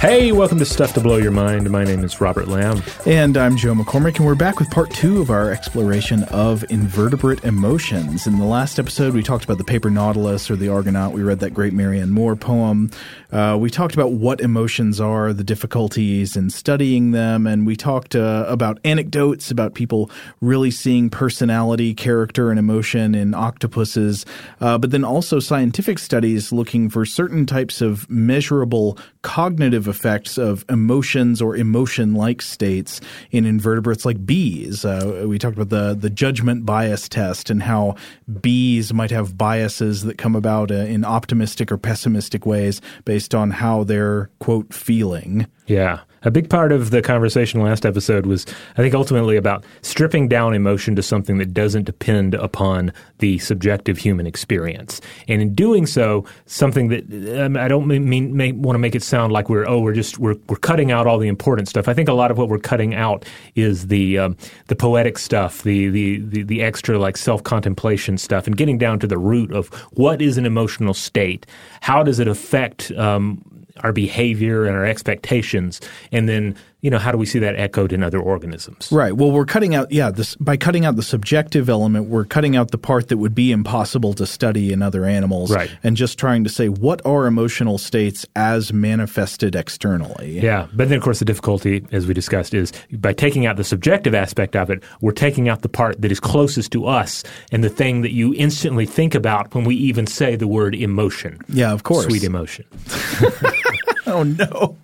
Hey, welcome to Stuff to Blow Your Mind. My name is Robert Lamb. And I'm Joe McCormick, and we're back with part two of our exploration of invertebrate emotions. In the last episode, we talked about the paper nautilus or the Argonaut. We read that great Marianne Moore poem. Uh, we talked about what emotions are, the difficulties in studying them, and we talked uh, about anecdotes about people really seeing personality, character, and emotion in octopuses, uh, but then also scientific studies looking for certain types of measurable cognitive effects of emotions or emotion like states in invertebrates like bees. Uh, we talked about the, the judgment bias test and how bees might have biases that come about uh, in optimistic or pessimistic ways based on how they're, quote, feeling. Yeah. A big part of the conversation last episode was, I think, ultimately about stripping down emotion to something that doesn't depend upon the subjective human experience. And in doing so, something that um, I don't mean, may, want to make it sound like we're oh we're just we're we're cutting out all the important stuff. I think a lot of what we're cutting out is the um, the poetic stuff, the the the, the extra like self contemplation stuff, and getting down to the root of what is an emotional state. How does it affect um, our behavior and our expectations, and then you know how do we see that echoed in other organisms? Right. Well, we're cutting out yeah this by cutting out the subjective element, we're cutting out the part that would be impossible to study in other animals, right. and just trying to say what are emotional states as manifested externally. Yeah, but then of course the difficulty, as we discussed, is by taking out the subjective aspect of it, we're taking out the part that is closest to us and the thing that you instantly think about when we even say the word emotion. Yeah, of course, sweet emotion. oh no.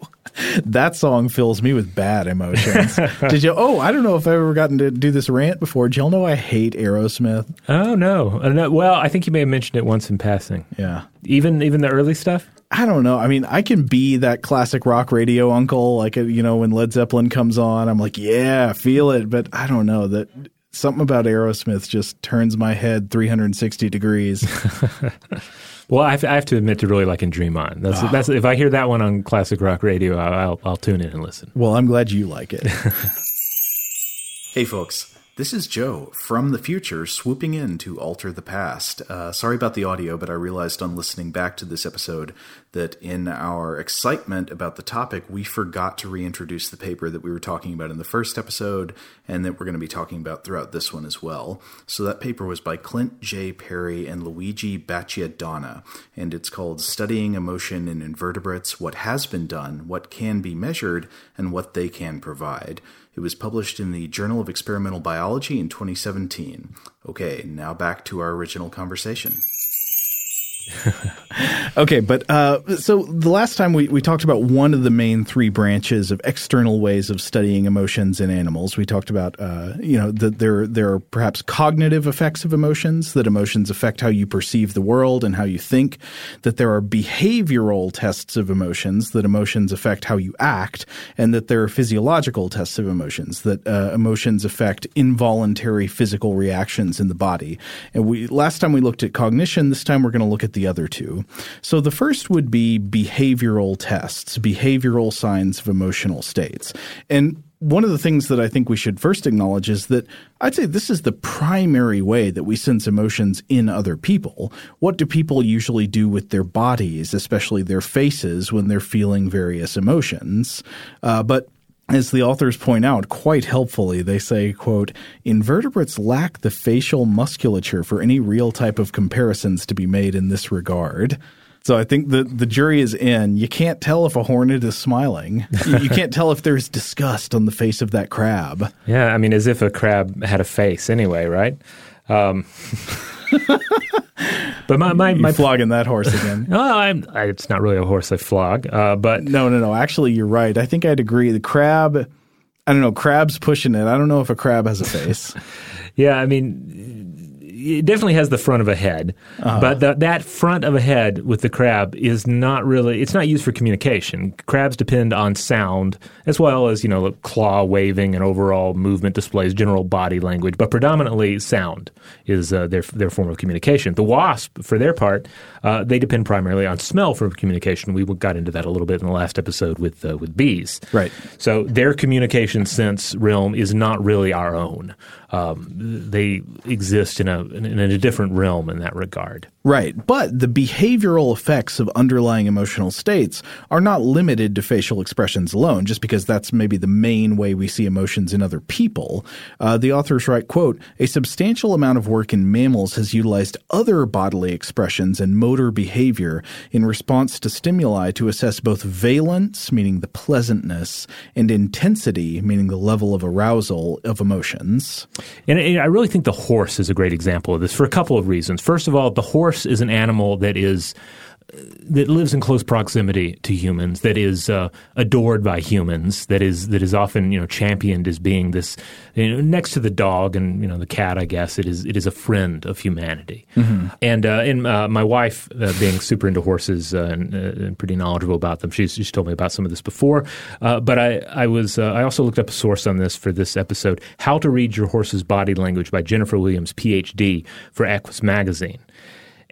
That song fills me with bad emotions. Did you? Oh, I don't know if I've ever gotten to do this rant before. Did y'all know I hate Aerosmith? Oh no. Uh, no. Well, I think you may have mentioned it once in passing. Yeah. Even even the early stuff. I don't know. I mean, I can be that classic rock radio uncle, like you know when Led Zeppelin comes on, I'm like, yeah, feel it. But I don't know that something about Aerosmith just turns my head 360 degrees. Well, I have, I have, to admit to really liking Dream On. That's, oh. that's if I hear that one on classic rock radio, I'll, I'll, I'll tune in and listen. Well, I'm glad you like it. hey, folks. This is Joe from the future swooping in to alter the past. Uh, sorry about the audio, but I realized on listening back to this episode that in our excitement about the topic, we forgot to reintroduce the paper that we were talking about in the first episode and that we're going to be talking about throughout this one as well. So that paper was by Clint J. Perry and Luigi Baciadonna, and it's called Studying Emotion in Invertebrates What Has Been Done, What Can Be Measured, and What They Can Provide. It was published in the Journal of Experimental Biology in 2017. Okay, now back to our original conversation. okay, but uh, so the last time we, we talked about one of the main three branches of external ways of studying emotions in animals. We talked about uh, you know that there there are perhaps cognitive effects of emotions that emotions affect how you perceive the world and how you think. That there are behavioral tests of emotions that emotions affect how you act, and that there are physiological tests of emotions that uh, emotions affect involuntary physical reactions in the body. And we last time we looked at cognition. This time we're going to look at the other two. So the first would be behavioral tests, behavioral signs of emotional states. And one of the things that I think we should first acknowledge is that I'd say this is the primary way that we sense emotions in other people. What do people usually do with their bodies, especially their faces, when they're feeling various emotions? Uh, but as the authors point out quite helpfully, they say, quote, invertebrates lack the facial musculature for any real type of comparisons to be made in this regard. So I think the, the jury is in. You can't tell if a hornet is smiling. you, you can't tell if there's disgust on the face of that crab. Yeah, I mean, as if a crab had a face anyway, right? Um, but my my, my flogging that horse again. well, I'm, I, it's not really a horse I flog, uh, but no, no, no. Actually, you're right. I think I'd agree. The crab. I don't know. Crab's pushing it. I don't know if a crab has a face. yeah, I mean, it definitely has the front of a head, uh-huh. but the, that front of a head with the crab is not really. It's not used for communication. Crabs depend on sound as well as you know claw waving and overall movement displays, general body language, but predominantly sound is uh, their their form of communication. The wasp, for their part, uh, they depend primarily on smell for communication. We got into that a little bit in the last episode with uh, with bees. Right. So their communication sense realm is not really our own um, they exist in a in a different realm in that regard. Right, but the behavioral effects of underlying emotional states are not limited to facial expressions alone. Just because that's maybe the main way we see emotions in other people, uh, the authors write, "quote A substantial amount of work in mammals has utilized other bodily expressions and motor behavior in response to stimuli to assess both valence, meaning the pleasantness, and intensity, meaning the level of arousal of emotions." And, I really think the horse is a great example of this for a couple of reasons. First of all, the horse is an animal that is that lives in close proximity to humans, that is uh, adored by humans, that is that is often you know championed as being this you know, next to the dog and you know the cat. I guess it is it is a friend of humanity. Mm-hmm. And uh, and uh, my wife, uh, being super into horses uh, and, uh, and, pretty knowledgeable about them, she's, she's told me about some of this before. but I I was I also looked up a source on this for this episode: "How to Read Your Horse's Body Language" by Jennifer Williams, PhD, for Equus Magazine.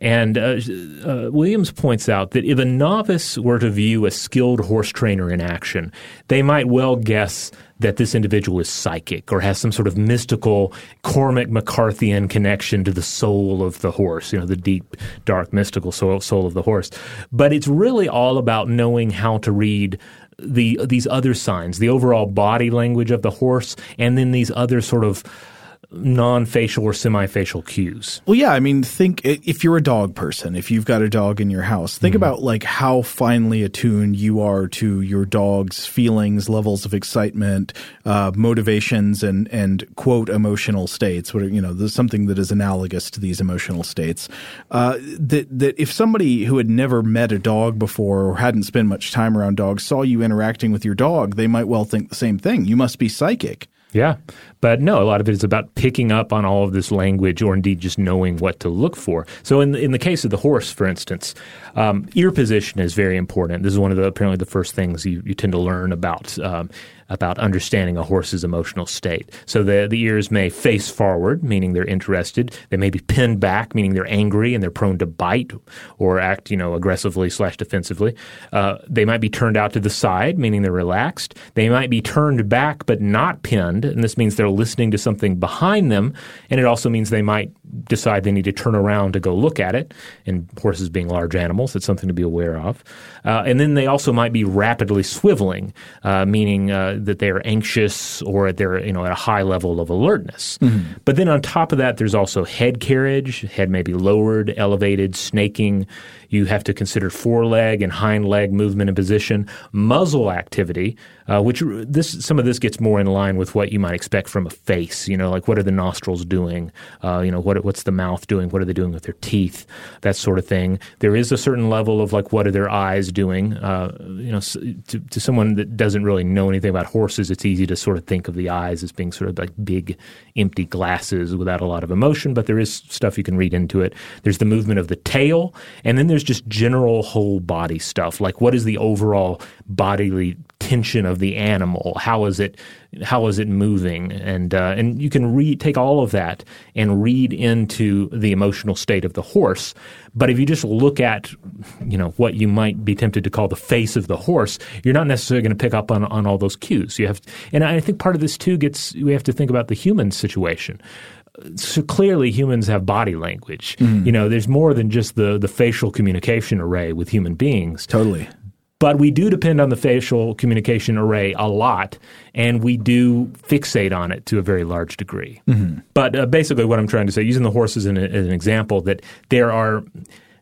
And uh, uh, Williams points out that if a novice were to view a skilled horse trainer in action, they might well guess that this individual is psychic or has some sort of mystical Cormac McCarthyan connection to the soul of the horse, you know, the deep, dark, mystical soul, soul of the horse. But it's really all about knowing how to read the these other signs, the overall body language of the horse, and then these other sort of non-facial or semi-facial cues. Well, yeah, I mean, think if you're a dog person, if you've got a dog in your house, think mm-hmm. about like how finely attuned you are to your dog's feelings, levels of excitement, uh, motivations, and and quote emotional states. What you know, there's something that is analogous to these emotional states. Uh, that that if somebody who had never met a dog before or hadn't spent much time around dogs saw you interacting with your dog, they might well think the same thing. You must be psychic. Yeah. But no, a lot of it is about picking up on all of this language or indeed just knowing what to look for. So in in the case of the horse, for instance, um, ear position is very important. This is one of the apparently the first things you, you tend to learn about um, about understanding a horse's emotional state. So the, the ears may face forward, meaning they're interested. They may be pinned back, meaning they're angry and they're prone to bite or act, you know, aggressively slash defensively. Uh, they might be turned out to the side, meaning they're relaxed. They might be turned back but not pinned, and this means they're listening to something behind them. And it also means they might decide they need to turn around to go look at it. And horses being large animals, it's something to be aware of. Uh, and then they also might be rapidly swiveling, uh, meaning uh, that they are anxious or they're you know at a high level of alertness. Mm-hmm. But then on top of that, there's also head carriage. Head may be lowered, elevated, snaking. You have to consider foreleg and hind leg movement and position, muzzle activity, uh, which this some of this gets more in line with what you might expect from a face. You know, like what are the nostrils doing? Uh, you know, what what's the mouth doing? What are they doing with their teeth? That sort of thing. There is a certain level of like what are their eyes doing? Uh, you know, to, to someone that doesn't really know anything about horses, it's easy to sort of think of the eyes as being sort of like big, empty glasses without a lot of emotion. But there is stuff you can read into it. There's the movement of the tail, and then there's just general whole body stuff. Like what is the overall bodily tension of the animal? How is it how is it moving? And uh, and you can read take all of that and read into the emotional state of the horse. But if you just look at you know what you might be tempted to call the face of the horse, you're not necessarily going to pick up on on all those cues. You have, and I think part of this too gets we have to think about the human situation so clearly humans have body language. Mm. You know, there's more than just the the facial communication array with human beings. Totally. But we do depend on the facial communication array a lot, and we do fixate on it to a very large degree. Mm-hmm. But uh, basically, what I'm trying to say, using the horses as an example, that there are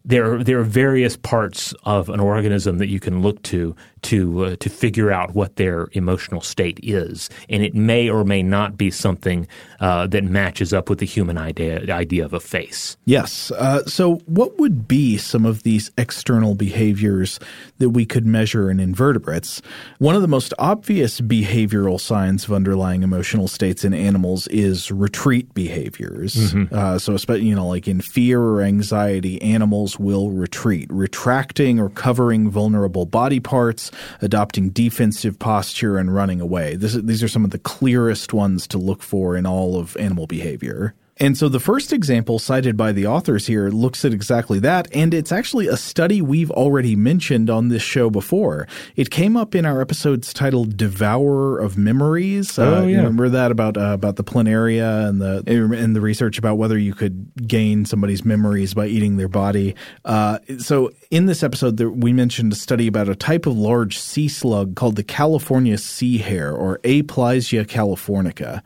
there are, there are various parts of an organism that you can look to to uh, to figure out what their emotional state is, and it may or may not be something uh, that matches up with the human idea idea of a face. Yes. Uh, so, what would be some of these external behaviors that we could measure in invertebrates? One of the most obvious behavioral signs of underlying emotional states in animals is retreat behaviors. Mm-hmm. Uh, so, especially you know, like in fear or anxiety, animals will retreat, retracting or covering vulnerable body parts, adopting defensive posture, and running away. This, these are some of the clearest ones to look for in all of animal behavior. And so the first example cited by the authors here looks at exactly that, and it's actually a study we've already mentioned on this show before. It came up in our episodes titled "Devourer of Memories." Oh, uh, yeah. remember that about uh, about the planaria and the and the research about whether you could gain somebody's memories by eating their body. Uh, so in this episode, there, we mentioned a study about a type of large sea slug called the California sea hare, or Aplysia californica.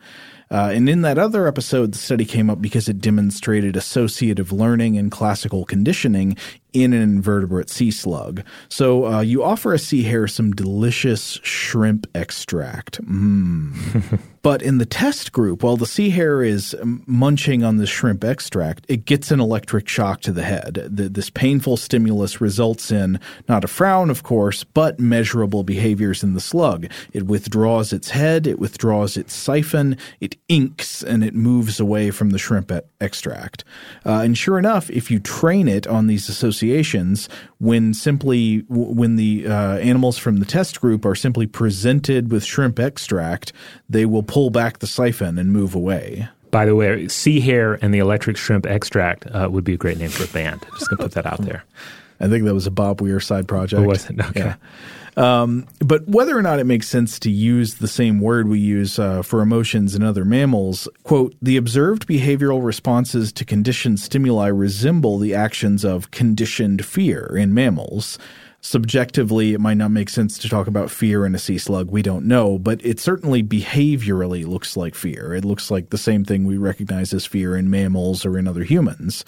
Uh, and in that other episode, the study came up because it demonstrated associative learning and classical conditioning in an invertebrate sea slug. So uh, you offer a sea hare some delicious shrimp extract. Mm. but in the test group, while the sea hare is munching on the shrimp extract, it gets an electric shock to the head. The, this painful stimulus results in not a frown, of course, but measurable behaviors in the slug. It withdraws its head, it withdraws its siphon, it inks, and it moves away from the shrimp extract. Uh, and sure enough, if you train it on these associated associations when simply when the uh, animals from the test group are simply presented with shrimp extract, they will pull back the siphon and move away. By the way, sea hare and the electric shrimp extract uh, would be a great name for a band. Just gonna put that out there. I think that was a Bob Weir side project. Oh, it? Okay. Yeah. Um, but whether or not it makes sense to use the same word we use uh, for emotions in other mammals, quote, the observed behavioral responses to conditioned stimuli resemble the actions of conditioned fear in mammals subjectively it might not make sense to talk about fear in a sea slug. We don't know but it certainly behaviorally looks like fear. It looks like the same thing we recognize as fear in mammals or in other humans.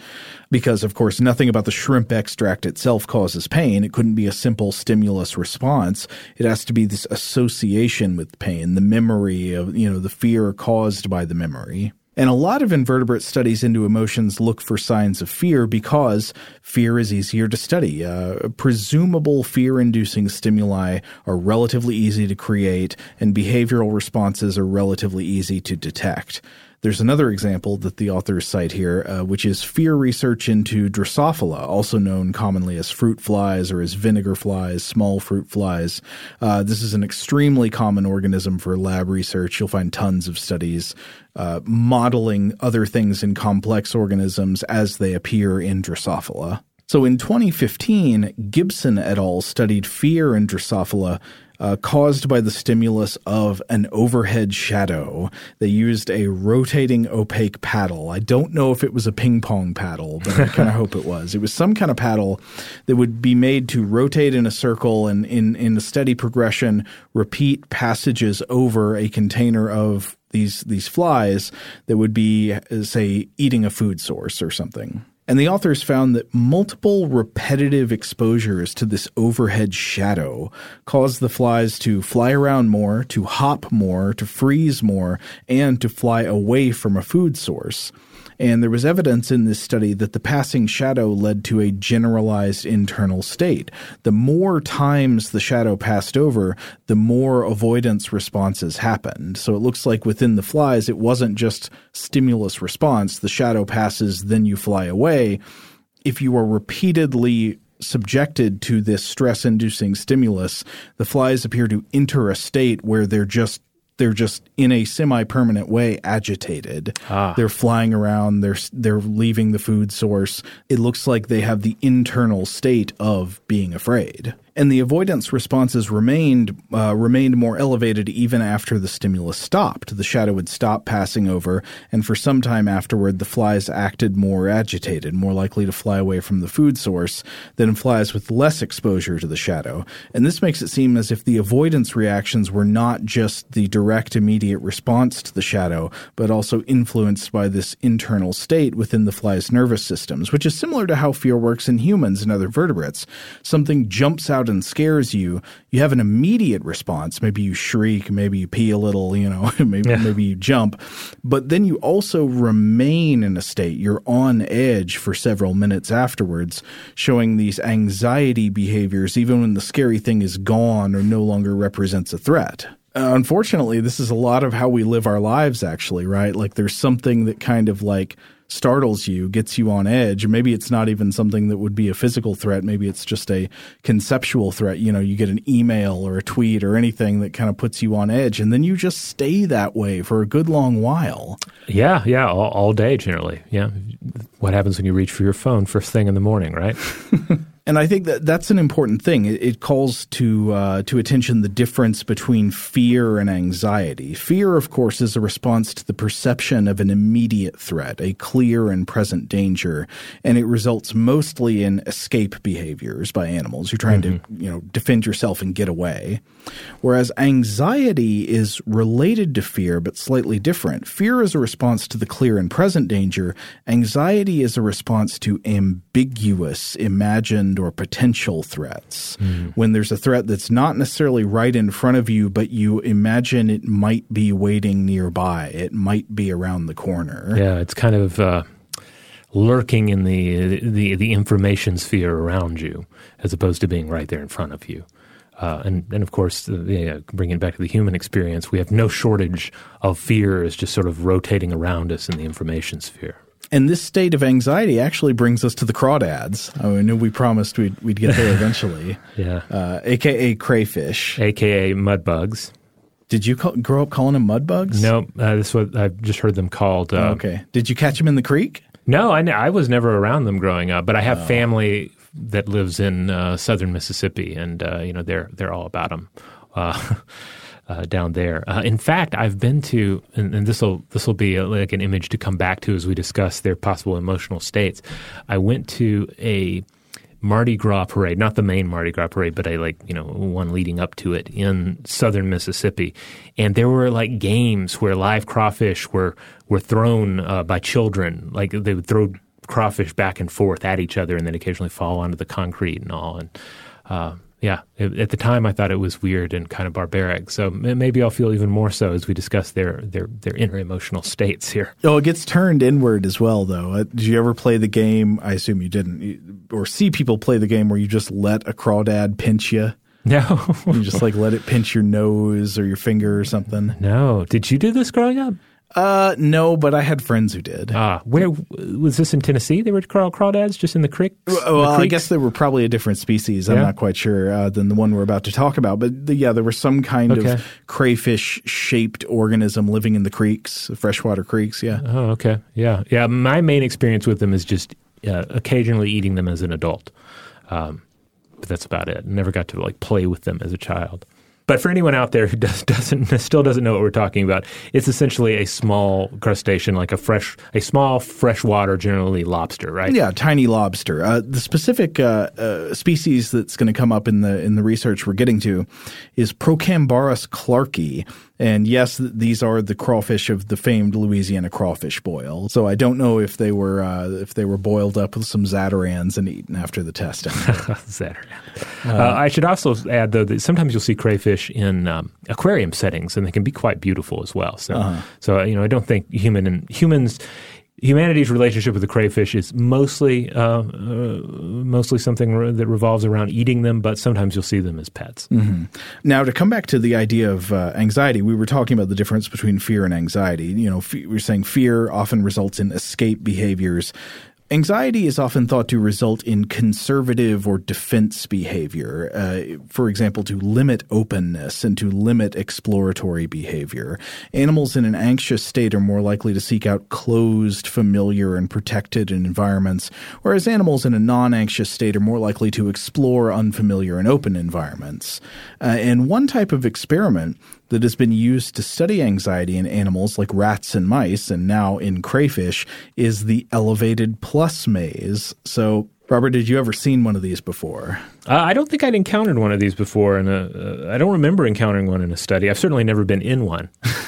Because of course nothing about the shrimp extract itself causes pain. It couldn't be a simple stimulus response. It has to be this association with pain the memory of you know the fear caused by the memory and a lot of invertebrate studies into emotions look for signs of fear because fear is easier to study. Uh, presumable fear inducing stimuli are relatively easy to create, and behavioral responses are relatively easy to detect. There's another example that the authors cite here, uh, which is fear research into Drosophila, also known commonly as fruit flies or as vinegar flies, small fruit flies. Uh, this is an extremely common organism for lab research. You'll find tons of studies uh, modeling other things in complex organisms as they appear in Drosophila. So in 2015, Gibson et al. studied fear in Drosophila uh, caused by the stimulus of an overhead shadow. They used a rotating opaque paddle. I don't know if it was a ping pong paddle, but I kind of hope it was. It was some kind of paddle that would be made to rotate in a circle and in, in a steady progression repeat passages over a container of these these flies that would be say eating a food source or something. And the authors found that multiple repetitive exposures to this overhead shadow caused the flies to fly around more, to hop more, to freeze more, and to fly away from a food source. And there was evidence in this study that the passing shadow led to a generalized internal state. The more times the shadow passed over, the more avoidance responses happened. So it looks like within the flies, it wasn't just stimulus response. The shadow passes, then you fly away. If you are repeatedly subjected to this stress inducing stimulus, the flies appear to enter a state where they're just they're just in a semi-permanent way agitated. Ah. They're flying around. They're they're leaving the food source. It looks like they have the internal state of being afraid and the avoidance responses remained uh, remained more elevated even after the stimulus stopped. The shadow would stop passing over, and for some time afterward, the flies acted more agitated, more likely to fly away from the food source than flies with less exposure to the shadow. And this makes it seem as if the avoidance reactions were not just the direct immediate response to the shadow, but also influenced by this internal state within the fly's nervous systems, which is similar to how fear works in humans and other vertebrates. Something jumps out and scares you, you have an immediate response. Maybe you shriek, maybe you pee a little, you know, maybe Yeah. maybe you jump. But then you also remain in a state. You're on edge for several minutes afterwards, showing these anxiety behaviors even when the scary thing is gone or no longer represents a threat. Uh, unfortunately, this is a lot of how we live our lives, actually, right? Like there's something that kind of like startles you, gets you on edge. Maybe it's not even something that would be a physical threat. Maybe it's just a conceptual threat. You know, you get an email or a tweet or anything that kind of puts you on edge, and then you just stay that way for a good long while. Yeah, yeah, all, all day generally. Yeah. What happens when you reach for your phone first thing in the morning, right? And I think that that's an important thing. It, it calls to uh, to attention the difference between fear and anxiety. Fear, of course, is a response to the perception of an immediate threat, a clear and present danger, and it results mostly in escape behaviors by animals. You're trying to you know defend yourself and get away. Whereas anxiety is related to fear but slightly different. Fear is a response to the clear and present danger. Anxiety is a response to ambiguous, imagined, or potential threats. When there's a threat that's not necessarily right in front of you, but you imagine it might be waiting nearby, it might be around the corner. Yeah, it's kind of uh, lurking in the, the the information sphere around you, as opposed to being right there in front of you. Uh, and and of course, uh, yeah, bringing it back to the human experience, we have no shortage of fears just sort of rotating around us in the information sphere. And this state of anxiety actually brings us to the crawdads. I knew we promised we'd, we'd get there eventually, Yeah, uh, aka crayfish. aka mud bugs. Did you call, grow up calling them mud bugs? No, uh, this is what I've just heard them called. Uh, Oh, okay. Did you catch them in the creek? No, I, I was never around them growing up, but I Oh. have family that lives in uh, southern Mississippi, and uh, you know they're they're all about them uh, uh, down there. Uh, in fact, I've been to, and, and this will this will be uh like an image to come back to as we discuss their possible emotional states. I went to a Mardi Gras parade, not the main Mardi Gras parade, but a like you know one leading up to it in southern Mississippi, and there were like games where live crawfish were were thrown uh, by children, like they would throw crawfish back and forth at each other, and then occasionally fall onto the concrete and all, and. Yeah, at at the time I thought it was weird and kind of barbaric. So maybe I'll feel even more so as we discuss their their their inner emotional states here. Oh, it gets turned inward as well, though. Uh, did you ever play the game? I assume you didn't, or see people play the game where you just let a crawdad pinch you. No, You just like let it pinch your nose or your finger or something. no. Did you do this growing up? Uh, no, but I had friends who did. Ah, where was this in Tennessee? They were craw- crawdads just in the creek. well, I guess they were probably a different species. I'm Yeah? not quite sure uh, than the one we're about to talk about. But the, yeah, there was some kind Okay. of crayfish-shaped organism living in the creeks, freshwater creeks. Yeah. Oh, okay. Yeah, yeah. My main experience with them is just uh, occasionally eating them as an adult, um, but that's about it. Never got to like play with them as a child. But for anyone out there who does, doesn't still doesn't know what we're talking about, it's essentially a small crustacean, like a fresh, a small freshwater, generally lobster, right? Yeah, tiny lobster. Uh, the specific uh, uh, species that's going to come up in the in the research we're getting to is Procambarus clarkii. And yes, these are the crawfish of the famed Louisiana crawfish boil. So I don't know if they were uh, if they were boiled up with some Zatarain's and eaten after the testing. Saturday. Uh, I should also add, though, that sometimes you'll see crayfish in um, aquarium settings, and they can be quite beautiful as well. So, so uh, you know, I don't think human and humans. Humanity's relationship with the crayfish is mostly uh, uh, mostly something re- that revolves around eating them, but sometimes you'll see them as pets. Now, to come back to the idea of uh, anxiety, we were talking about the difference between fear and anxiety. You know, we're saying fear often results in escape behaviors. Anxiety is often thought to result in conservative or defense behavior, uh, for example, to limit openness and to limit exploratory behavior. Animals in an anxious state are more likely to seek out closed, familiar, and protected environments, whereas animals in a non anxious state are more likely to explore unfamiliar and open environments. Uh, and one type of experiment that has been used to study anxiety in animals like rats and mice, and now in crayfish, is the elevated plus maze. So, Robert, did you ever seen one of these before? Uh, I don't think I'd encountered one of these before, and uh, I don't remember encountering one in a study. I've certainly never been in one.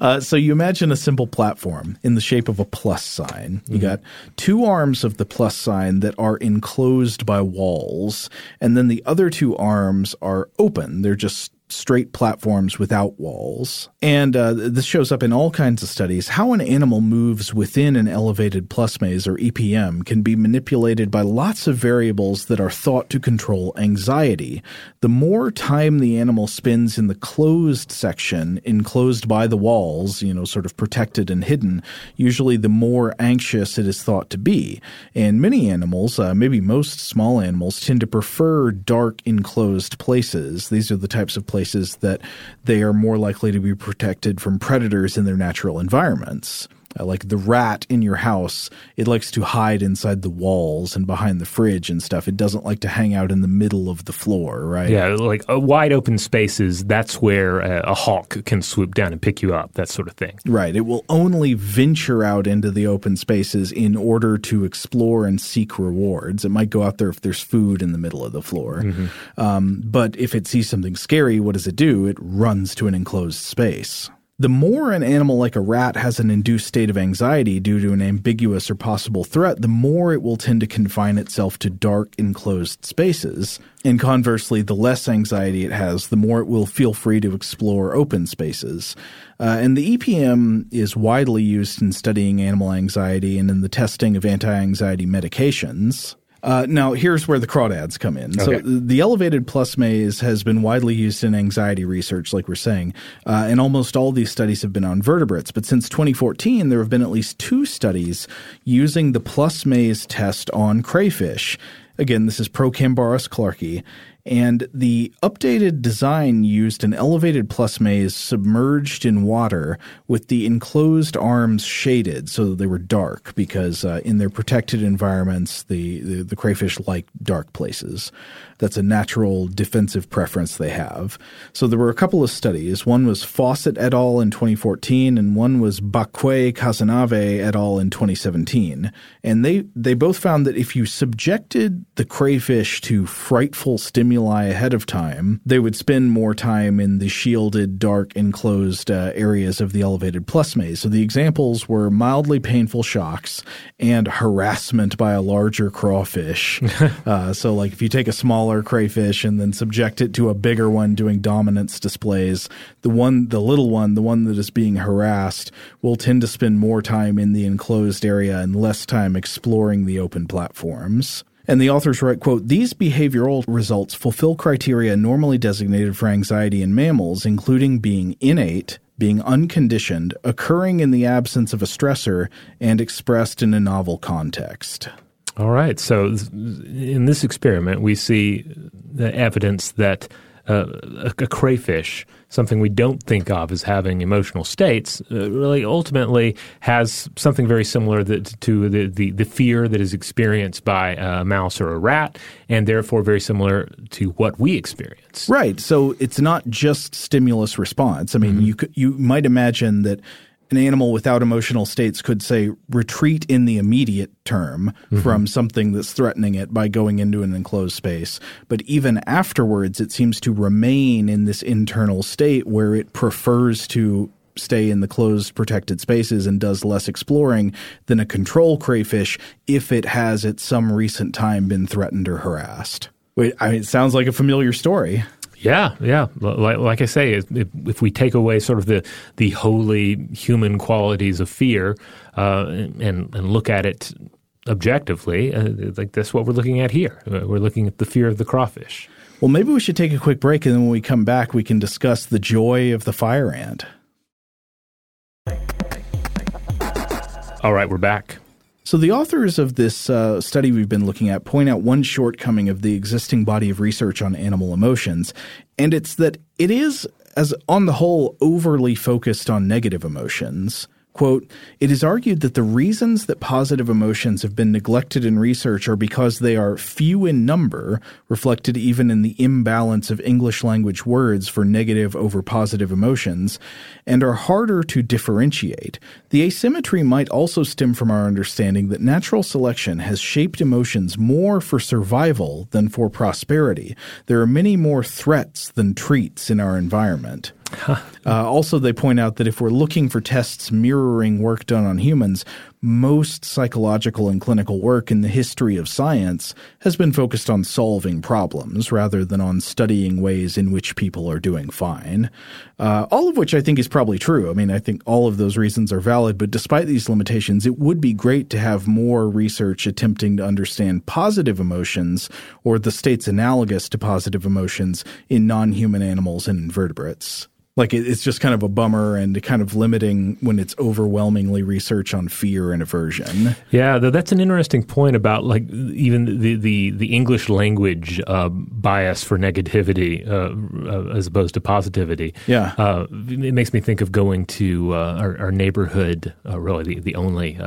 Uh, so you imagine a simple platform in the shape of a plus sign. You got two arms of the plus sign that are enclosed by walls, and then the other two arms are open. They're just straight platforms without walls. And uh, this shows up in all kinds of studies. How an animal moves within an elevated plus maze or EPM can be manipulated by lots of variables that are thought to control anxiety. The more time the animal spends in the closed section, enclosed by the walls, you know, sort of protected and hidden, usually the more anxious it is thought to be. And many animals, uh, maybe most small animals, tend to prefer dark enclosed places. These are the types of places places that they are more likely to be protected from predators in their natural environments. Uh, like the rat in your house, it likes to hide inside the walls and behind the fridge and stuff. It doesn't like to hang out in the middle of the floor, right? Yeah, like uh, wide open spaces, that's where a, a hawk can swoop down and pick you up, that sort of thing. Right. It will only venture out into the open spaces in order to explore and seek rewards. It might go out there if there's food in the middle of the floor. Mm-hmm. Um, but if it sees something scary, what does it do? It runs to an enclosed space. The more an animal like a rat has an induced state of anxiety due to an ambiguous or possible threat, the more it will tend to confine itself to dark, enclosed spaces. And conversely, the less anxiety it has, the more it will feel free to explore open spaces. Uh, and the EPM is widely used in studying animal anxiety and in the testing of anti anxiety medications. Uh, now, here's where the crawdads come in. Okay. So, the elevated plus maze has been widely used in anxiety research, like we're saying, uh, and almost all these studies have been on vertebrates. But since 2014, there have been at least two studies using the plus maze test on crayfish. Again, this is Procambarus clarkii, and the updated design used an elevated plus maze submerged in water with the enclosed arms shaded so that they were dark because uh, in their protected environments, the, the, the crayfish like dark places. That's a natural defensive preference they have. So there were a couple of studies. One was Fossat et al. in 2014, and one was Bacqué Cazenave et al. in 2017. And they, they both found that if you subjected the crayfish to frightful stimuli ahead of time, they would spend more time in the shielded, dark, enclosed uh, areas of the elevated plus maze. So the examples were mildly painful shocks and harassment by a larger crawfish. uh, so, like if you take a smaller crayfish and then subject it to a bigger one doing dominance displays. The one, the little one, the one that is being harassed, will tend to spend more time in the enclosed area and less time exploring the open platforms. And the authors write, quote, These behavioral results fulfill criteria normally designated for anxiety in mammals, including being innate, being unconditioned, occurring in the absence of a stressor, and expressed in a novel context. All right. So in this experiment, we see the evidence that uh, a, a, crayfish, something we don't think of as having emotional states, uh, really ultimately has something very similar that, to the, the, the, fear that is experienced by a mouse or a rat, and therefore very similar to what we experience. Right. So it's not just stimulus response. I mean, mm-hmm. you you might imagine that an animal without emotional states could say retreat in the immediate term mm-hmm. from something that's threatening it by going into an enclosed space. But even afterwards, it seems to remain in this internal state where it prefers to stay in the closed protected spaces and does less exploring than a control crayfish if it has at some recent time been threatened or harassed. Wait, I mean, it sounds like a familiar story. Yeah, yeah. Like, like I say, if, if, we take away sort of the the holy human qualities of fear uh, and and look at it objectively, uh, like that's what we're looking at here. Uh, we're looking at the fear of the crawfish. Well, maybe we should take a quick break, and then when we come back, we can discuss the joy of the fire ant. All right, we're back. So, the authors of this uh, study we've been looking at point out one shortcoming of the existing body of research on animal emotions, and it's that it is, as on the whole, overly focused on negative emotions. Quote, it is argued that the reasons that positive emotions have been neglected in research are because they are few in number, reflected even in the imbalance of English language words for negative over positive emotions, and are harder to differentiate. The asymmetry might also stem from our understanding that natural selection has shaped emotions more for survival than for prosperity. There are many more threats than treats in our environment. Uh, also, they point out that if we're looking for tests mirroring work done on humans, most psychological and clinical work in the history of science has been focused on solving problems rather than on studying ways in which people are doing fine. Uh, all of which I think is probably true. I mean, I think all of those reasons are valid, but despite these limitations, it would be great to have more research attempting to understand positive emotions or the states analogous to positive emotions in non human animals and invertebrates like it, it's just kind of a bummer and kind of limiting when it's overwhelmingly research on fear and aversion. Yeah, that's an interesting point about like even the the, the English language uh, bias for negativity uh, uh, as opposed to positivity. Yeah, uh, it makes me think of going to uh, our, our, neighborhood, uh, really the, the only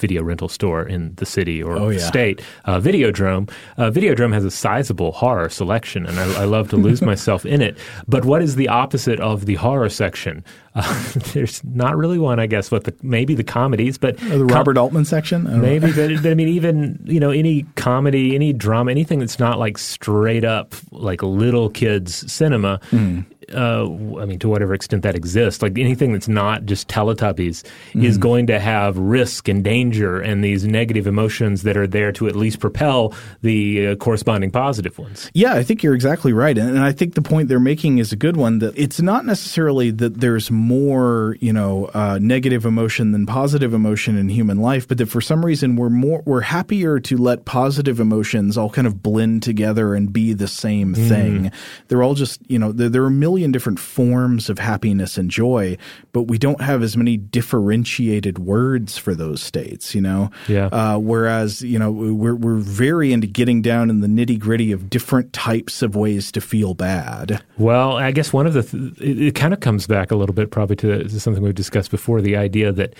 video rental store in the city or oh, yeah. state. Uh, Videodrome. Uh, Videodrome has a sizable horror selection, and I, I love to lose myself in it. But what is the opposite of the horror section? Uh, there's not really one, I guess. But the, maybe the comedies, but the Robert com- Altman section. Maybe, but, but I mean, even you know, any comedy, any drama, anything that's not like straight up like little kids cinema. Mm uh, I mean, to whatever extent that exists, like anything that's not just Teletubbies mm. is going to have risk and danger and these negative emotions that are there to at least propel the uh, corresponding positive ones. Yeah, I think you're exactly right. And, and I think the point they're making is a good one that it's not necessarily that there's more, you know, uh, negative emotion than positive emotion in human life, but that for some reason we're more, we're happier to let positive emotions all kind of blend together and be the same mm. thing. They're all just, you know, there, there are a million different forms of happiness and joy, but we don't have as many differentiated words for those states, you know? Yeah. Uh, whereas, you know, we're, we're very into getting down in the nitty gritty of different types of ways to feel bad. Well, I guess one of the, th- it, it kind of comes back a little bit probably to, to something we've discussed before the idea that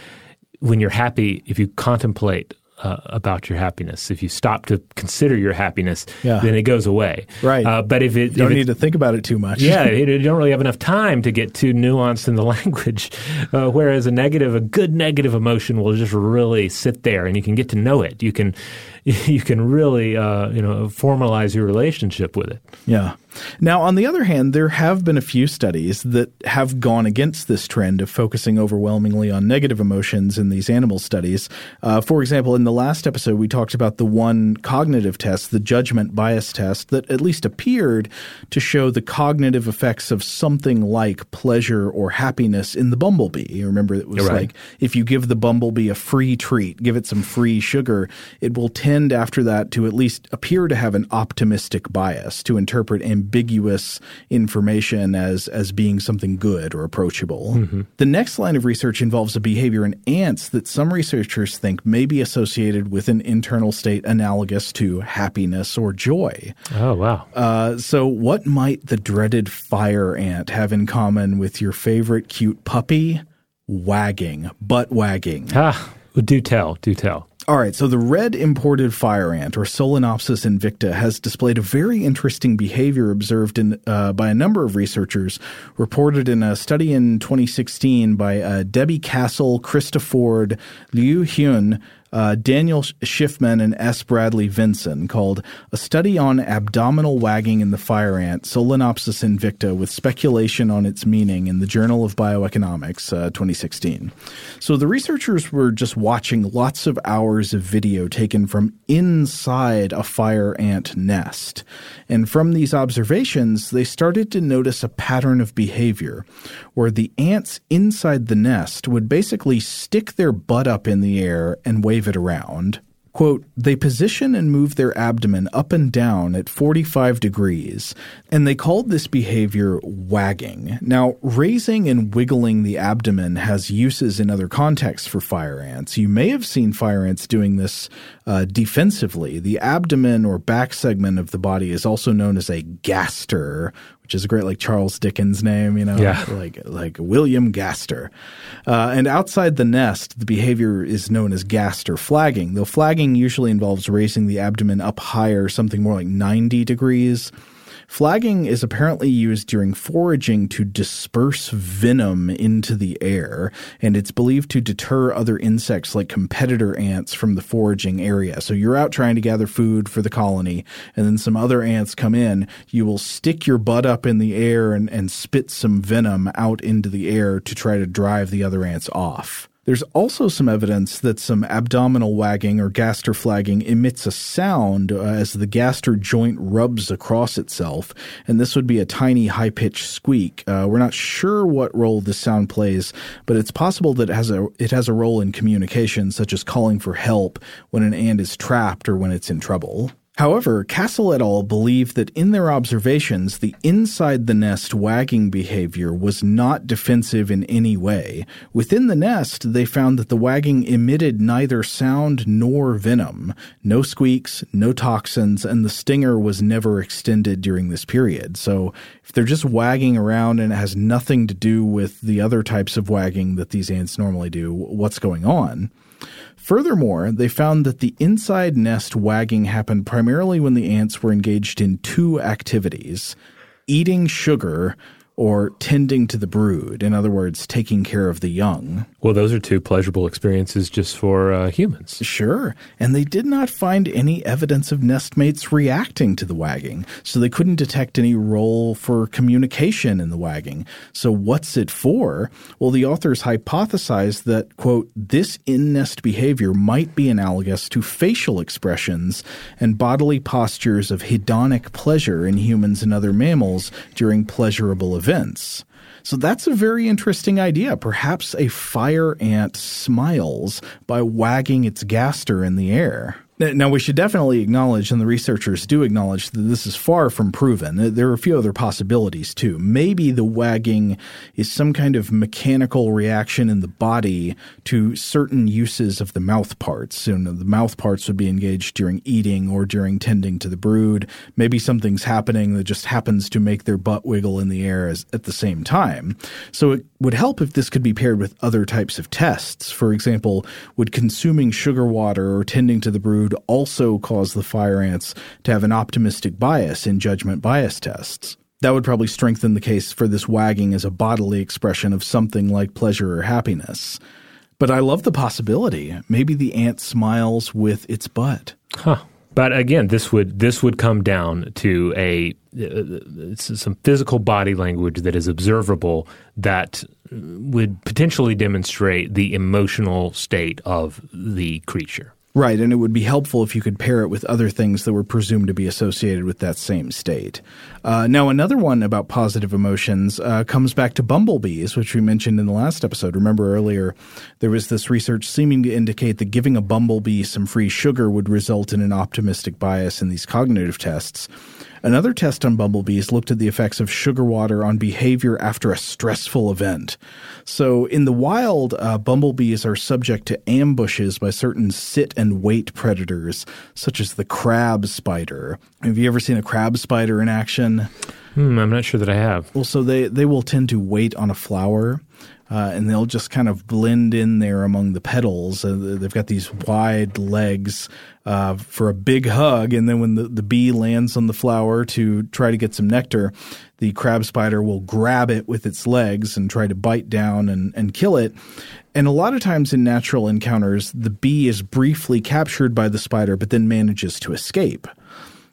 when you're happy, if you contemplate uh, about your happiness. If you stop to consider your happiness, yeah. then it goes away. Right. Uh, but if it you don't if need to think about it too much. yeah, you don't really have enough time to get too nuanced in the language. Uh, whereas a negative, a good negative emotion will just really sit there, and you can get to know it. You can you can really uh, you know formalize your relationship with it. Yeah. Now, on the other hand, there have been a few studies that have gone against this trend of focusing overwhelmingly on negative emotions in these animal studies. Uh, for example, in the last episode, we talked about the one cognitive test, the judgment bias test, that at least appeared to show the cognitive effects of something like pleasure or happiness in the bumblebee. You remember, it was right. like if you give the bumblebee a free treat, give it some free sugar, it will tend tend after that to at least appear to have an optimistic bias to interpret ambiguous information as as being something good or approachable. Mm-hmm. The next line of research involves a behavior in ants that some researchers think may be associated with an internal state analogous to happiness or joy. Oh wow! Uh, so, what might the dreaded fire ant have in common with your favorite cute puppy? Wagging, butt wagging. Ah, do tell, do tell. All right, so the red imported fire ant, or Solenopsis invicta, has displayed a very interesting behavior observed in, uh, by a number of researchers, reported in a study in 2016 by uh, Deby Cassill, Krista Ford, Liu Hyun, uh, Daniel Schiffman and S. Bradleigh Vinson called A Study on Abdominal Wagging in the Fire Ant, Solenopsis invicta, with Speculation on Its Meaning in the Journal of Bioeconomics, uh, 2016. So the researchers were just watching lots of hours of video taken from inside a fire ant nest. And from these observations, they started to notice a pattern of behavior where the ants inside the nest would basically stick their butt up in the air and wave it around. Quote, they position and move their abdomen up and down at 45 degrees, and they called this behavior wagging. Now, raising and wiggling the abdomen has uses in other contexts for fire ants. You may have seen fire ants doing this uh, defensively. The abdomen or back segment of the body is also known as a gaster, which is a great like Charles Dickens name, you know, yeah. like like William Gaster. Uh, and outside the nest, the behavior is known as gaster flagging. Though flagging usually involves raising the abdomen up higher, something more like 90 degrees. Flagging is apparently used during foraging to disperse venom into the air, and it's believed to deter other insects like competitor ants from the foraging area. So you're out trying to gather food for the colony, and then some other ants come in. You will stick your butt up in the air and, and spit some venom out into the air to try to drive the other ants off. There's also some evidence that some abdominal wagging or gaster flagging emits a sound uh, as the gaster joint rubs across itself, and this would be a tiny high pitched squeak. Uh, we're not sure what role this sound plays, but it's possible that it has a it has a role in communication, such as calling for help when an ant is trapped or when it's in trouble. However, Cassill et al. believe that in their observations, the inside the nest wagging behavior was not defensive in any way. Within the nest, they found that the wagging emitted neither sound nor venom. No squeaks, no toxins, and the stinger was never extended during this period. So if they're just wagging around and it has nothing to do with the other types of wagging that these ants normally do, what's going on? Furthermore, they found that the inside nest wagging happened primarily when the ants were engaged in two activities eating sugar or tending to the brood, in other words, taking care of the young. Well, those are two pleasurable experiences just for uh, humans. Sure. And they did not find any evidence of nestmates reacting to the wagging, so they couldn't detect any role for communication in the wagging. So, what's it for? Well, the authors hypothesized that, quote, this in nest behavior might be analogous to facial expressions and bodily postures of hedonic pleasure in humans and other mammals during pleasurable events events. So that's a very interesting idea. Perhaps a fire ant smiles by wagging its gaster in the air. Now, we should definitely acknowledge, and the researchers do acknowledge, that this is far from proven. There are a few other possibilities, too. Maybe the wagging is some kind of mechanical reaction in the body to certain uses of the mouth parts. You know, the mouth parts would be engaged during eating or during tending to the brood. Maybe something's happening that just happens to make their butt wiggle in the air as, at the same time. So it would help if this could be paired with other types of tests. For example, would consuming sugar water or tending to the brood also cause the fire ants to have an optimistic bias in judgment bias tests. That would probably strengthen the case for this wagging as a bodily expression of something like pleasure or happiness. But I love the possibility. Maybe the ant smiles with its butt. Huh. But again, this would this would come down to a uh, some physical body language that is observable that would potentially demonstrate the emotional state of the creature. Right, and it would be helpful if you could pair it with other things that were presumed to be associated with that same state. Uh, now, another one about positive emotions uh, comes back to bumblebees, which we mentioned in the last episode. Remember earlier, there was this research seeming to indicate that giving a bumblebee some free sugar would result in an optimistic bias in these cognitive tests. Another test on bumblebees looked at the effects of sugar water on behavior after a stressful event. So, in the wild, uh, bumblebees are subject to ambushes by certain sit and wait predators, such as the crab spider. Have you ever seen a crab spider in action? Hmm, I'm not sure that I have. Well, so they, they will tend to wait on a flower uh, and they'll just kind of blend in there among the petals. Uh, they've got these wide legs uh, for a big hug, and then when the, the bee lands on the flower to try to get some nectar, the crab spider will grab it with its legs and try to bite down and, and kill it. And a lot of times in natural encounters, the bee is briefly captured by the spider, but then manages to escape.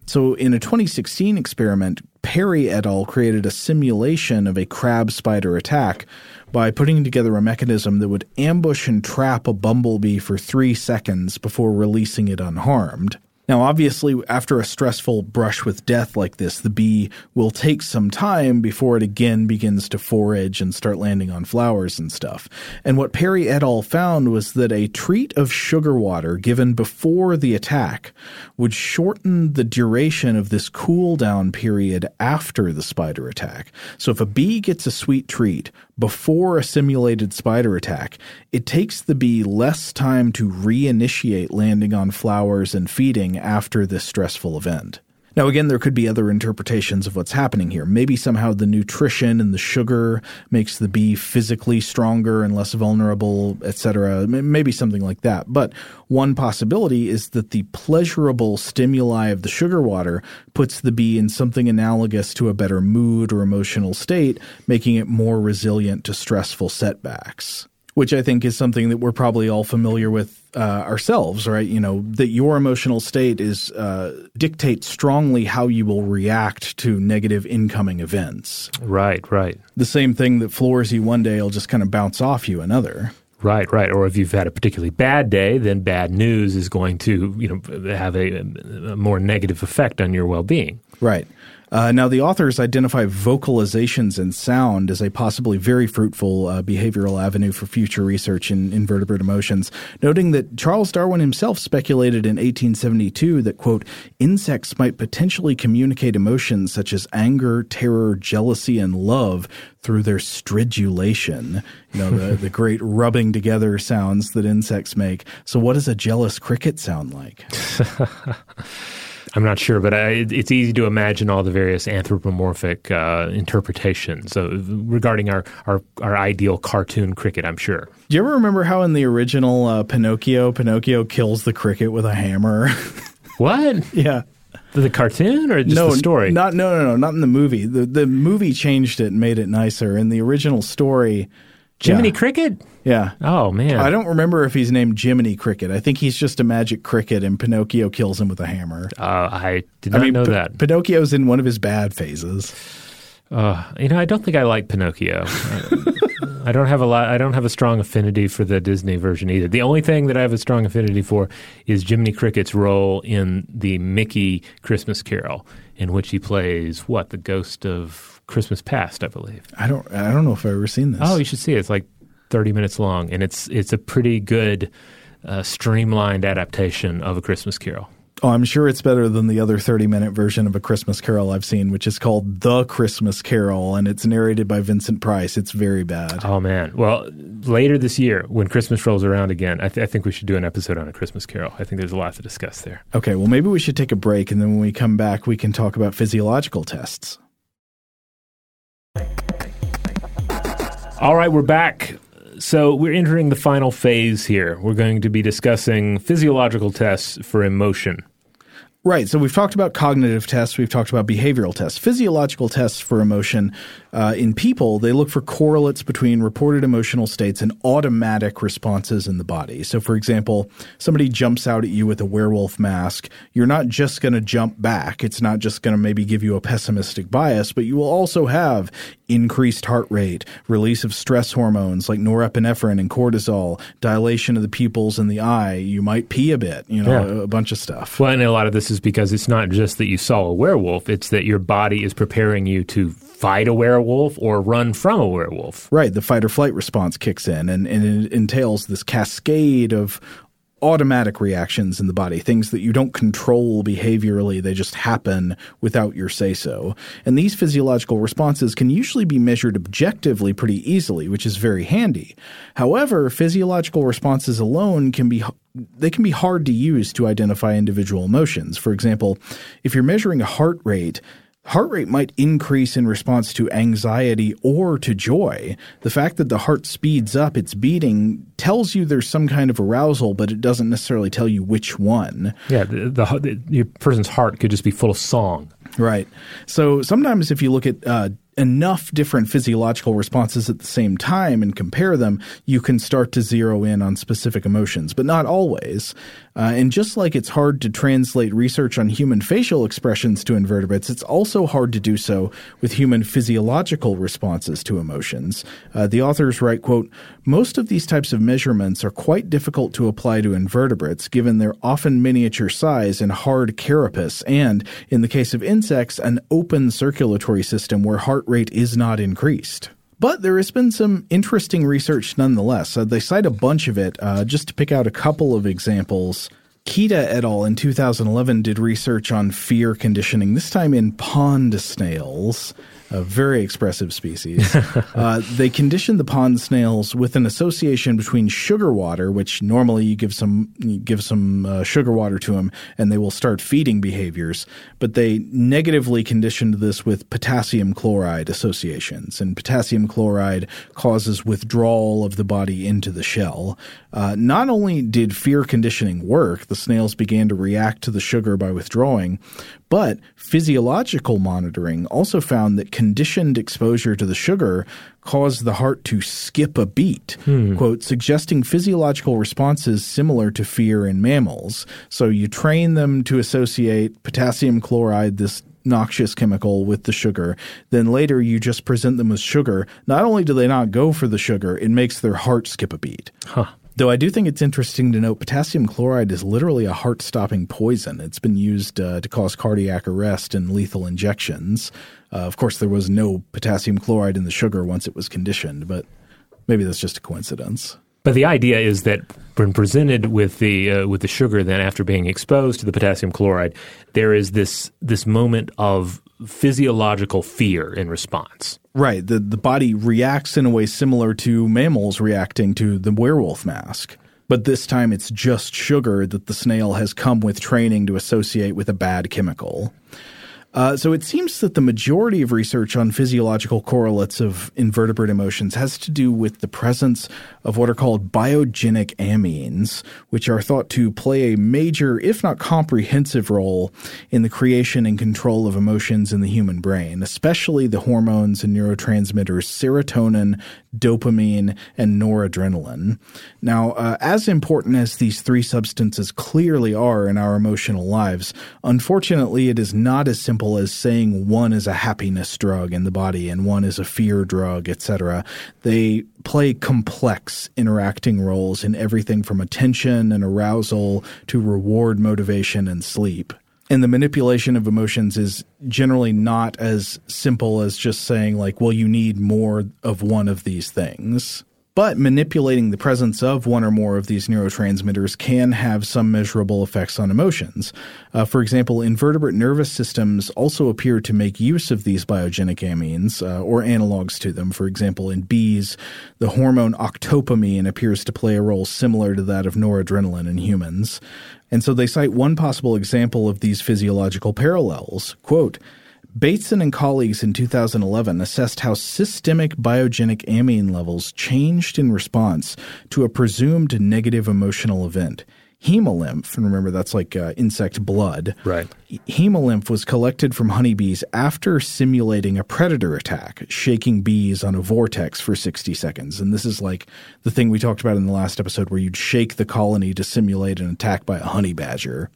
So, in a 2016 experiment, Perry et al. created a simulation of a crab spider attack by putting together a mechanism that would ambush and trap a bumblebee for three seconds before releasing it unharmed. Now, obviously, after a stressful brush with death like this, the bee will take some time before it again begins to forage and start landing on flowers and stuff. And what Perry et al. found was that a treat of sugar water given before the attack would shorten the duration of this cool down period after the spider attack. So if a bee gets a sweet treat before a simulated spider attack, it takes the bee less time to reinitiate landing on flowers and feeding after this stressful event. Now, again, there could be other interpretations of what's happening here. Maybe somehow the nutrition and the sugar makes the bee physically stronger and less vulnerable, etc. Maybe something like that. But one possibility is that the pleasurable stimuli of the sugar water puts the bee in something analogous to a better mood or emotional state, making it more resilient to stressful setbacks which I think is something that we're probably all familiar with uh, ourselves, right? You know, that your emotional state is uh, dictates strongly how you will react to negative incoming events. Right, right. The same thing that floors you one day will just kind of bounce off you another. Right, right. Or if you've had a particularly bad day, then bad news is going to, you know, have a, a more negative effect on your well-being. Right. Uh, now, the authors identify vocalizations and sound as a possibly very fruitful uh, behavioral avenue for future research in invertebrate emotions, noting that Charles Darwin himself speculated in 1872 that, quote, insects might potentially communicate emotions such as anger, terror, jealousy, and love through their stridulation, you know, the, the great rubbing together sounds that insects make. So, what does a jealous cricket sound like? I'm not sure, but I, it's easy to imagine all the various anthropomorphic uh, interpretations regarding our, our, our ideal cartoon cricket. I'm sure. Do you ever remember how in the original uh, Pinocchio, Pinocchio kills the cricket with a hammer? what? yeah. The cartoon or just no, the story? Not no no no not in the movie. The the movie changed it and made it nicer. In the original story, Jiminy yeah. Cricket? Yeah. Oh man. I don't remember if he's named Jiminy Cricket. I think he's just a magic cricket, and Pinocchio kills him with a hammer. Uh, I did not I mean, know P- that. Pinocchio's in one of his bad phases. Uh, you know, I don't think I like Pinocchio. I don't have a lot. I don't have a strong affinity for the Disney version either. The only thing that I have a strong affinity for is Jiminy Cricket's role in the Mickey Christmas Carol, in which he plays what the ghost of Christmas Past, I believe. I don't. I don't know if I've ever seen this. Oh, you should see it. It's like 30 minutes long, and it's it's a pretty good uh, streamlined adaptation of A Christmas Carol. Oh, I'm sure it's better than the other 30 minute version of A Christmas Carol I've seen, which is called The Christmas Carol, and it's narrated by Vincent Price. It's very bad. Oh, man. Well, later this year, when Christmas rolls around again, I, th- I think we should do an episode on A Christmas Carol. I think there's a lot to discuss there. Okay, well, maybe we should take a break, and then when we come back, we can talk about physiological tests. All right, we're back. So we're entering the final phase here. We're going to be discussing physiological tests for emotion. Right. So we've talked about cognitive tests. We've talked about behavioral tests. Physiological tests for emotion uh, in people, they look for correlates between reported emotional states and automatic responses in the body. So, for example, somebody jumps out at you with a werewolf mask. You're not just going to jump back. It's not just going to maybe give you a pessimistic bias, but you will also have increased heart rate, release of stress hormones like norepinephrine and cortisol, dilation of the pupils in the eye. You might pee a bit, you know, yeah. a, a bunch of stuff. Well, and a lot of this is because it's not just that you saw a werewolf, it's that your body is preparing you to fight a werewolf or run from a werewolf. Right. The fight or flight response kicks in and, and it entails this cascade of automatic reactions in the body, things that you don't control behaviorally, they just happen without your say so. And these physiological responses can usually be measured objectively pretty easily, which is very handy. However, physiological responses alone can be they can be hard to use to identify individual emotions. For example, if you're measuring a heart rate, Heart rate might increase in response to anxiety or to joy. The fact that the heart speeds up its beating tells you there's some kind of arousal, but it doesn't necessarily tell you which one. Yeah, the, the, the your person's heart could just be full of song. Right. So sometimes if you look at uh, enough different physiological responses at the same time and compare them, you can start to zero in on specific emotions, but not always. Uh, and just like it's hard to translate research on human facial expressions to invertebrates, it's also hard to do so with human physiological responses to emotions. Uh, the authors write, quote, most of these types of measurements are quite difficult to apply to invertebrates given their often miniature size and hard carapace and, in the case of insects, an open circulatory system where heart rate is not increased. But there has been some interesting research nonetheless. Uh, they cite a bunch of it. Uh, just to pick out a couple of examples, Kita et al. in 2011 did research on fear conditioning, this time in pond snails. A very expressive species. uh, they conditioned the pond snails with an association between sugar water, which normally you give some you give some uh, sugar water to them, and they will start feeding behaviors. But they negatively conditioned this with potassium chloride associations, and potassium chloride causes withdrawal of the body into the shell. Uh, not only did fear conditioning work, the snails began to react to the sugar by withdrawing, but physiological monitoring also found that conditioned exposure to the sugar caused the heart to skip a beat, hmm. quote, suggesting physiological responses similar to fear in mammals. So you train them to associate potassium chloride, this noxious chemical with the sugar. Then later you just present them with sugar. Not only do they not go for the sugar, it makes their heart skip a beat. Huh. Though I do think it's interesting to note potassium chloride is literally a heart stopping poison. It's been used uh, to cause cardiac arrest and lethal injections. Uh, of course, there was no potassium chloride in the sugar once it was conditioned, but maybe that's just a coincidence. But the idea is that when presented with the uh, with the sugar, then after being exposed to the potassium chloride, there is this this moment of physiological fear in response. Right. The the body reacts in a way similar to mammals reacting to the werewolf mask. But this time it's just sugar that the snail has come with training to associate with a bad chemical. Uh, so it seems that the majority of research on physiological correlates of invertebrate emotions has to do with the presence of what are called biogenic amines, which are thought to play a major, if not comprehensive, role in the creation and control of emotions in the human brain, especially the hormones and neurotransmitters serotonin, dopamine, and noradrenaline. Now, uh, as important as these three substances clearly are in our emotional lives, unfortunately, it is not as simple as saying one is a happiness drug in the body and one is a fear drug, etc. They play complex interacting roles in everything from attention and arousal to reward motivation and sleep. And the manipulation of emotions is generally not as simple as just saying, like, well, you need more of one of these things. But manipulating the presence of one or more of these neurotransmitters can have some measurable effects on emotions. Uh, for example, invertebrate nervous systems also appear to make use of these biogenic amines uh, or analogs to them. For example, in bees, the hormone octopamine appears to play a role similar to that of noradrenaline in humans. And so they cite one possible example of these physiological parallels. Quote, Bateson and colleagues in 2011 assessed how systemic biogenic amine levels changed in response to a presumed negative emotional event. Hemolymph, and remember that's like uh, insect blood. Right. Hemolymph was collected from honeybees after simulating a predator attack, shaking bees on a vortex for 60 seconds. And this is like the thing we talked about in the last episode where you'd shake the colony to simulate an attack by a honey badger.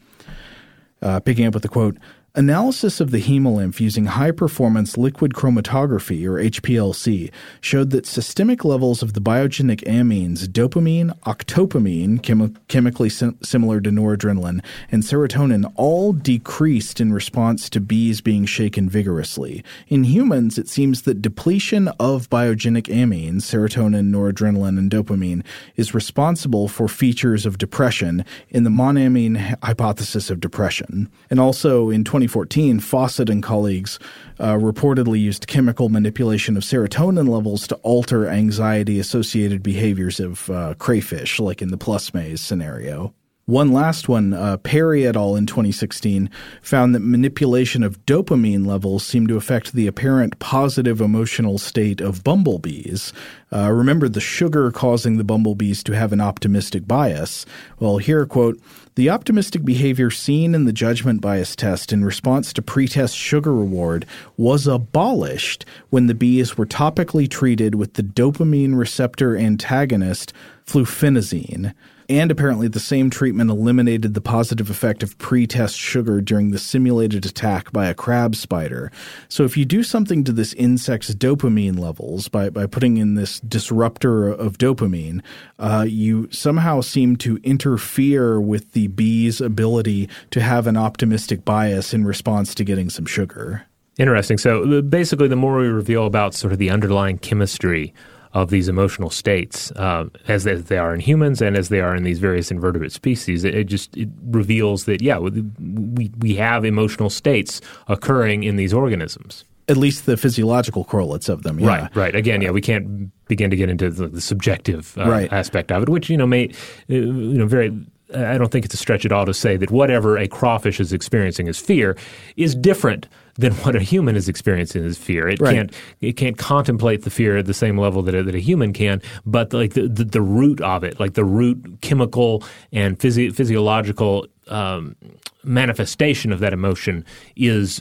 Uh, picking up with the quote, Analysis of the hemolymph using high performance liquid chromatography, or HPLC, showed that systemic levels of the biogenic amines dopamine, octopamine, chemi- chemically sim- similar to noradrenaline, and serotonin all decreased in response to bees being shaken vigorously. In humans, it seems that depletion of biogenic amines, serotonin, noradrenaline, and dopamine, is responsible for features of depression in the monoamine hypothesis of depression. And also in 20 2014, Fossat and colleagues uh, reportedly used chemical manipulation of serotonin levels to alter anxiety associated behaviors of uh, crayfish, like in the plus maze scenario. One last one, uh, Perry et al. in 2016 found that manipulation of dopamine levels seemed to affect the apparent positive emotional state of bumblebees. Uh, remember the sugar causing the bumblebees to have an optimistic bias. Well, here, quote, the optimistic behavior seen in the judgment bias test in response to pretest sugar reward was abolished when the bees were topically treated with the dopamine receptor antagonist fluphenazine and apparently the same treatment eliminated the positive effect of pre-test sugar during the simulated attack by a crab spider. So if you do something to this insect's dopamine levels by, by putting in this disruptor of dopamine, uh, you somehow seem to interfere with the bee's ability to have an optimistic bias in response to getting some sugar. Interesting. So uh, basically, the more we reveal about sort of the underlying chemistry of these emotional states uh, as, as, they are in humans and as they are in these various invertebrate species. It, it, just it reveals that yeah, we we have emotional states occurring in these organisms. At least the physiological correlates of them. Yeah. Right, right. Again, yeah, we can't begin to get into the, the subjective uh, Right. aspect of it, which you know may, uh, you know, very. I don't think it's a stretch at all to say that whatever a crawfish is experiencing as fear is different than what a human is experiencing as fear. It Right. can't it can't contemplate the fear at the same level that a, that a human can, but like the, the the root of it, like the root chemical and physi- physiological um, manifestation of that emotion is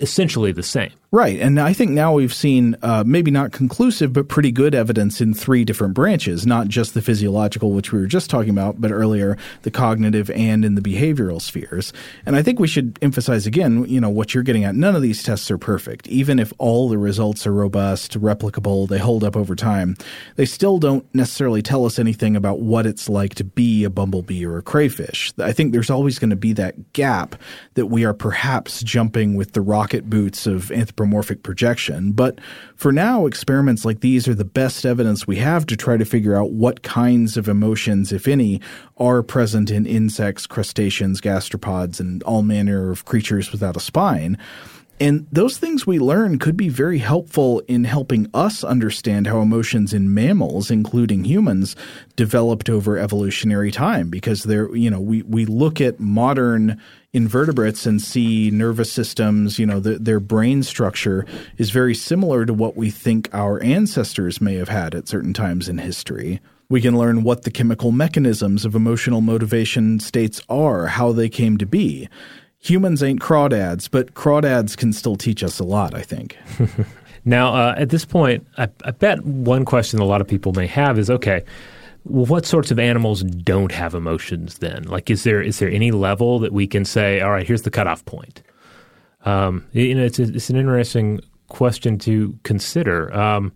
essentially the same. Right. And I think now we've seen uh, maybe not conclusive, but pretty good evidence in three different branches, not just the physiological, which we were just talking about, but earlier the cognitive and in the behavioral spheres. And I think we should emphasize again, you know, what you're getting at. None of these tests are perfect. Even if all the results are robust, replicable, they hold up over time, they still don't necessarily tell us anything about what it's like to be a bumblebee or a crayfish. I think there's always going to be that gap that we are perhaps jumping with the rocket boots of anthropomorphic projection. But for now, experiments like these are the best evidence we have to try to figure out what kinds of emotions, if any, are present in insects, crustaceans, gastropods, and all manner of creatures without a spine. And those things we learn could be very helpful in helping us understand how emotions in mammals, including humans, developed over evolutionary time. Because they're, you know, we, we look at modern invertebrates and see nervous systems, you know, the, their brain structure is very similar to what we think our ancestors may have had at certain times in history. We can learn what the chemical mechanisms of emotional motivation states are, how they came to be. Humans ain't crawdads, but crawdads can still teach us a lot, I think. Now, uh, at this point, I, I bet one question a lot of people may have is okay. Well, what sorts of animals don't have emotions then? Like, is there is there any level that we can say, all right, here's the cutoff point? Um, you know, it's, it's an interesting question to consider. Um,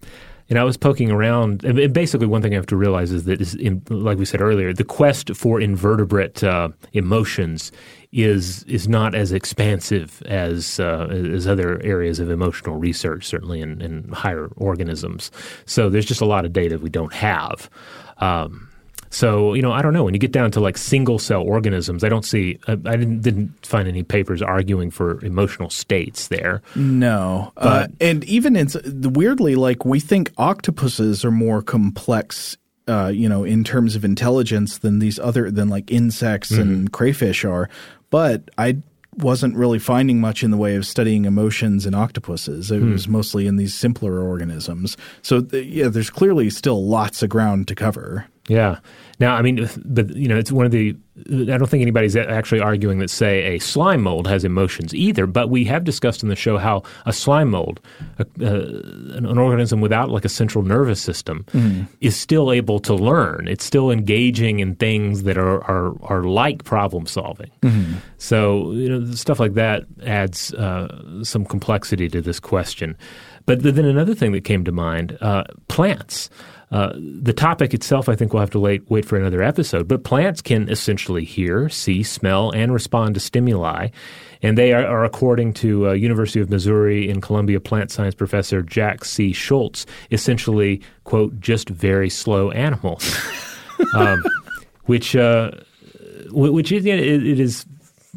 and I was poking around, and basically, one thing I have to realize is that, is in, like we said earlier, the quest for invertebrate uh, emotions is is not as expansive as uh, as other areas of emotional research, certainly in, in higher organisms. So there's just a lot of data we don't have. Um, so you know, I don't know. When you get down to like single cell organisms, I don't see. I, I didn't didn't find any papers arguing for emotional states there. No, uh, and even in weirdly, like we think octopuses are more complex, uh, you know, in terms of intelligence than these other than like insects and crayfish are. But I wasn't really finding much in the way of studying emotions in octopuses. It hmm. was mostly in these simpler organisms. So th- yeah, there's clearly still lots of ground to cover. Yeah. Now, I mean, but you know, it's one of the. I don't think anybody's actually arguing that, say, a slime mold has emotions either. But we have discussed in the show how a slime mold, a, uh, an organism without like a central nervous system, is still able to learn. It's still engaging in things that are are, are like problem solving. So you know, stuff like that adds uh, some complexity to this question. But then another thing that came to mind: uh, plants. Uh, the topic itself, I think we'll have to wait, wait for another episode. But plants can essentially hear, see, smell, and respond to stimuli. And they are, are according to uh, University of Missouri in Columbia plant science professor Jack C. Schultz, essentially, quote, just very slow animals. um, which, uh, which is, it, it is,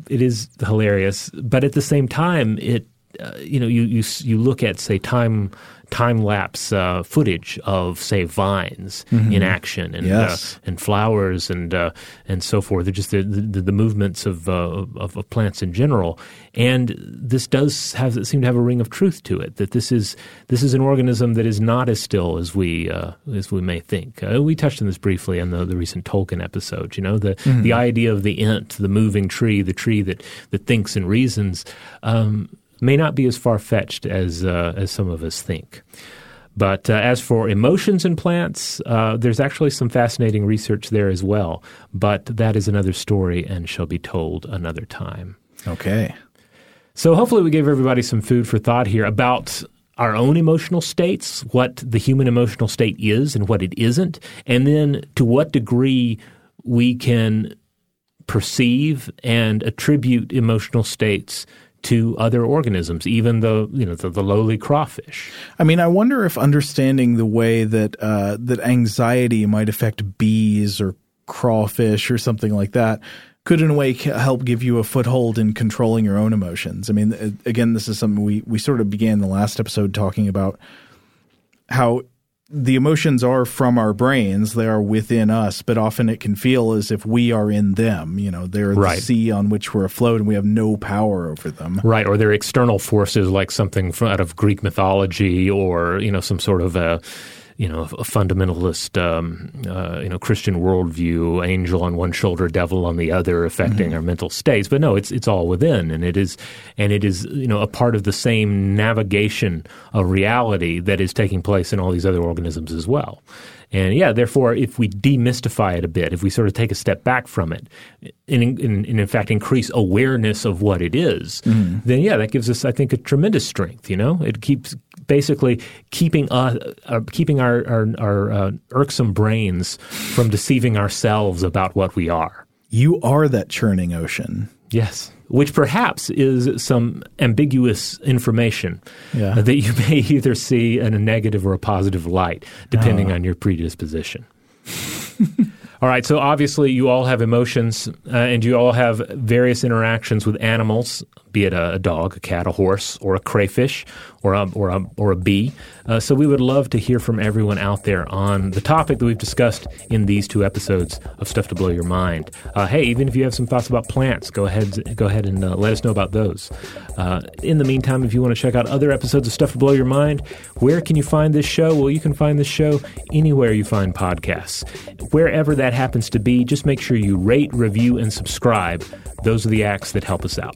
it is hilarious. But at the same time, it, uh, you know, you, you, you look at, say, time, time lapse uh, footage of say vines in action and Yes. uh, and flowers and uh, and so forth. They're just the, the, the movements of, uh, of of plants in general. And this does have seem to have a ring of truth to it. That this is this is an organism that is not as still as we uh, as we may think. Uh, we touched on this briefly in the, the recent Tolkien episode. You know the the idea of the ent, the moving tree, the tree that that thinks and reasons. Um, may not be as far fetched as uh, as some of us think. But uh, as for emotions in plants, uh, there's actually some fascinating research there as well. But that is another story and shall be told another time. Okay. So hopefully, we gave everybody some food for thought here about our own emotional states, what the human emotional state is and what it isn't, and then to what degree we can perceive and attribute emotional states to other organisms, even the you know the, the lowly crawfish. I mean, I wonder if understanding the way that uh, that anxiety might affect bees or crawfish or something like that could in a way help give you a foothold in controlling your own emotions. I mean, again, this is something we we sort of began the last episode talking about how the emotions are from our brains. They are within us but often it can feel as if we are in them. You know they're right. the sea on which we're afloat and we have no power over them. Right or they're external forces like something from, out of greek mythology or you know some sort of a you know, a fundamentalist, um, uh, you know, Christian worldview, angel on one shoulder, devil on the other, affecting mm-hmm. our mental states. But no, it's it's all within, and it is, and it is, you know, a part of the same navigation of reality that is taking place in all these other organisms as well. And yeah, therefore, if we demystify it a bit, if we sort of take a step back from it, and, and, and in fact increase awareness of what it is, mm-hmm. then yeah, that gives us, I think, a tremendous strength. You know, it keeps basically keeping us, uh, keeping our our, our uh, irksome brains from deceiving ourselves about what we are. You are that churning ocean. Yes which perhaps is some ambiguous information yeah. that you may either see in a negative or a positive light, depending oh. on your predisposition. all right, so obviously you all have emotions uh, and you all have various interactions with animals be it a, a, dog, a cat, a horse, or a crayfish, or a, or a, or a bee. Uh, so we would love to hear from everyone out there on the topic that we've discussed in these two episodes of Stuff to Blow Your Mind. Uh, hey, even if you have some thoughts about plants, go ahead, go ahead and uh, let us know about those. Uh, in the meantime, if you want to check out other episodes of Stuff to Blow Your Mind, where can you find this show? Well, you can find this show anywhere you find podcasts. Wherever that happens to be, just make sure you rate, review, and subscribe. Those are the acts that help us out.